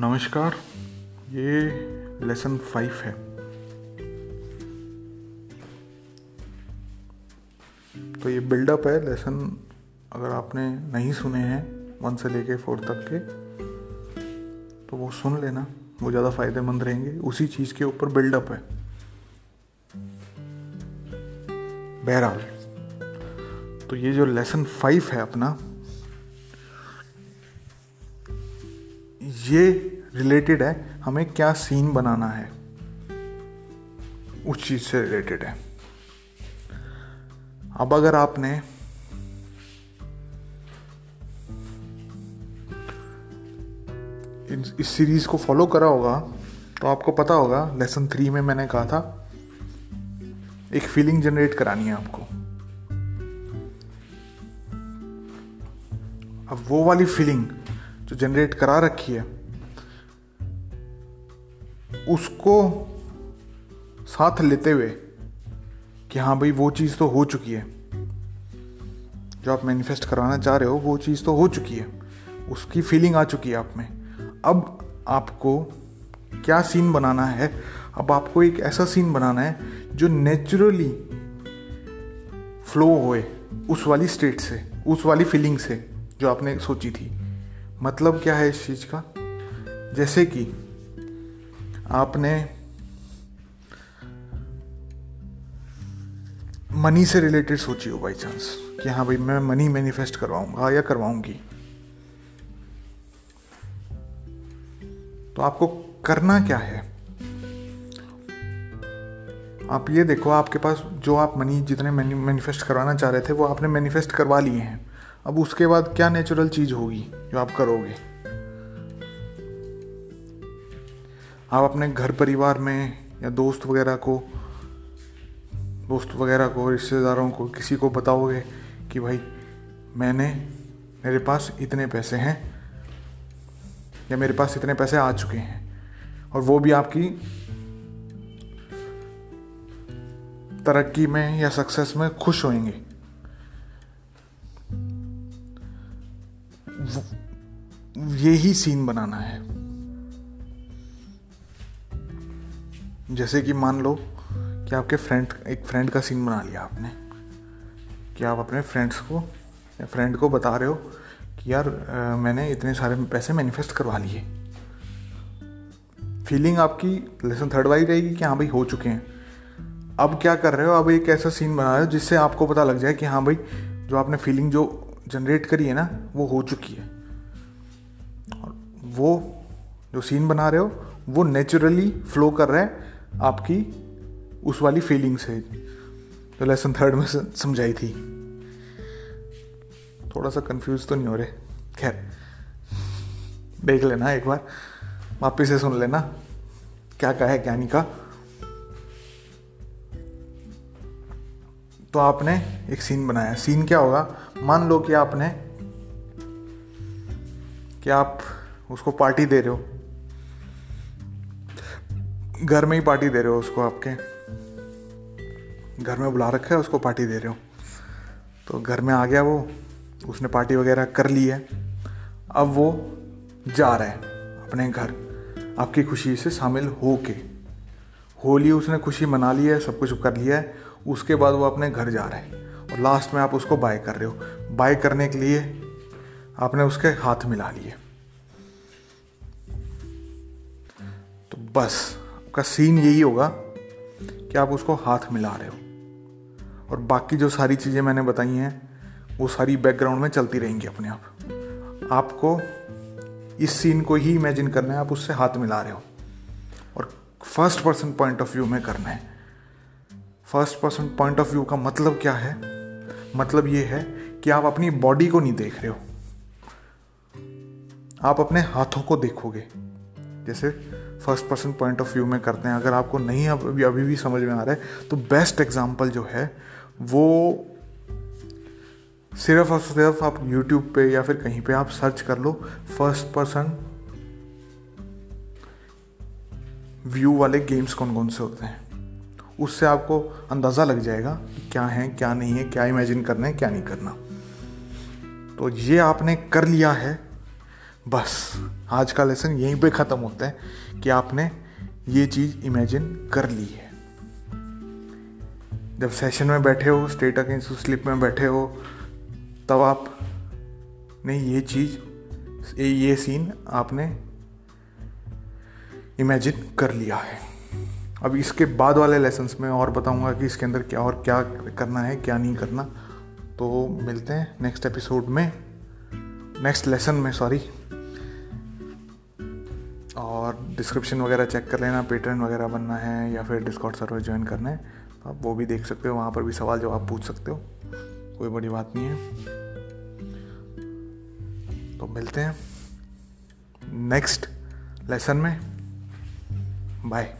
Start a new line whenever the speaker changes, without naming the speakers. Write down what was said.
नमस्कार, ये lesson five है। तो ये बिल्डअप है लेसन अगर आपने नहीं सुने हैं वन से लेके फोर तक के तो वो सुन लेना, वो ज़्यादा फ़ायदेमंद रहेंगे। उसी चीज़ के ऊपर बिल्डअप है। बहरहाल तो ये जो लेसन फाइव है अपना, ये रिलेटेड है, हमें क्या सीन बनाना है? उस चीज़ से रिलेटेड है। अब अगर आपने इस सीरीज़ को फॉलो करा होगा तो आपको पता होगा लेसन थ्री में मैंने कहा था, एक फीलिंग जनरेट करानी है आपको। अब वो वाली फीलिंग जो जनरेट करा रखी है उसको साथ लेते हुए कि हाँ भाई, वो चीज़ तो हो चुकी है। जो आप मैनिफेस्ट करवाना चाह रहे हो, वो चीज़ तो हो चुकी है। उसकी फीलिंग आ चुकी है आप में। अब आपको क्या सीन बनाना है? अब आपको एक ऐसा सीन बनाना है जो नेचुरली फ्लो होए उस वाली स्टेट से, उस वाली फीलिंग से, जो आपने सोची थी। मतलब क्या है इस चीज़ का? जैसे कि आपने मनी से रिलेटेड सोची हो बाई चांस कि हाँ भाई मैं मनी मैनिफेस्ट करवाऊँगा या करवाऊँगी? तो आपको करना क्या है? आप ये देखो, आपके पास जो आप मनी जितने मैनिफेस्ट करवाना चाह रहे थे, वो आपने मैनिफेस्ट करवा लिए हैं। अब उसके बाद क्या नेचुरल चीज़ होगी जो आप करोगे? आप अपने घर परिवार में या दोस्त वगैरह को, दोस्त वगैरह को, रिश्तेदारों को, किसी को बताओगे कि भाई, मैंने, मेरे पास इतने पैसे हैं, या मेरे पास इतने पैसे आ चुके हैं, और वो भी आपकी तरक्की में या सक्सेस में खुश होंगे। यही सीन बनाना है। जैसे कि मान लो कि आपके फ्रेंड एक फ्रेंड का सीन बना लिया आपने कि आप अपने फ्रेंड्स को फ्रेंड को बता रहे हो कि यार आ, मैंने इतने सारे पैसे मैनिफेस्ट करवा लिए। फीलिंग आपकी लेसन थर्ड वाली रहेगी कि हाँ भाई हो चुके हैं। अब क्या कर रहे हो? अब एक ऐसा सीन बना रहे हो जिससे आपको पता लग जाए कि हाँ भाई जो आपने फीलिंग जो जनरेट करी है ना वो हो चुकी है। और वो जो सीन बना रहे हो वो नेचुरली फ्लो कर रहा है। आपकी उस वाली फीलिंग्स है। जो लेसन थर्ड में समझाई थी। थोड़ा सा कंफ्यूज तो नहीं हो रहे। खैर, देख लेना एक बार। वापिस से सुन लेना क्या कहा है नहीं कहा तो आपने एक सीन बनाया। सीन क्या होगा? मान लो कि आपने, कि आप उसको पार्टी दे रहे हो। घर में ही पार्टी दे रहे हो उसको आपके? घर में बुला रखा है उसको पार्टी दे रहे हो? तो घर में आ गया वो, उसने पार्टी वगैरह कर ली है। अब वो जा रहा है अपने घर, आपकी खुशी से शामिल हो के होली उसने खुशी मना ली है, सब कुछ कर लिया है, उसके बाद वो अपने घर जा रहे हैं। और लास्ट में आप उसको बाय कर रहे हो। बाय करने के लिए आपने उसके हाथ मिला लिए। तो बस। आपका सीन यही होगा कि आप उसको हाथ मिला रहे हो। और बाकी जो सारी चीज़ें मैंने बताई हैं, वो सारी बैकग्राउंड में चलती रहेंगी अपने आप। आपको इस सीन को ही इमेजिन करना है, आप उससे हाथ मिला रहे हो। और first person point of view में करना है। First person point of view का मतलब क्या है? मतलब ये है कि आप अपनी बॉडी को नहीं देख रहे हो। आप अपने हाथों को देखोगे। जैसे first person point of view में करते हैं। अगर आपको नहीं अभी अभी भी समझ में आ रहा है तो बेस्ट एग्ज़ाम्पल जो है, वो सिर्फ़ और सिर्फ़ आप यूट्यूब पे या फिर कहीं पे आप सर्च कर लो फ़र्स्ट पर्सन व्यू वाले गेम्स कौन कौन से होते हैं। उससे आपको अंदाज़ा लग जाएगा कि क्या है, क्या नहीं है, क्या इमेजिन करना है, क्या नहीं करना। तो ये आपने कर लिया है बस। आज का लेसन यहीं पे ख़त्म होता है कि आपने ये चीज़ इमेजिन कर ली है। जब सेशन में बैठे हो स्टेट अगेंस्ट स्लिप में बैठे हो, तब आप ने ये चीज़, ये सीन आपने इमेजिन कर लिया है। अब इसके बाद वाले लेसन्स में और बताऊँगा कि इसके अंदर क्या और क्या करना है, क्या नहीं करना। तो मिलते हैं नेक्स्ट एपिसोड में नेक्स्ट लेसन में सॉरी और डिस्क्रिप्शन वगैरह चेक कर लेना पेटर्न वगैरह बनना है या फिर डिस्कॉट सर्वर ज्वाइन करना है तो आप वो भी देख सकते हो, वहाँ पर भी सवाल जवाब पूछ सकते हो, कोई बड़ी बात नहीं है। तो मिलते हैं नेक्स्ट लेसन में। बाय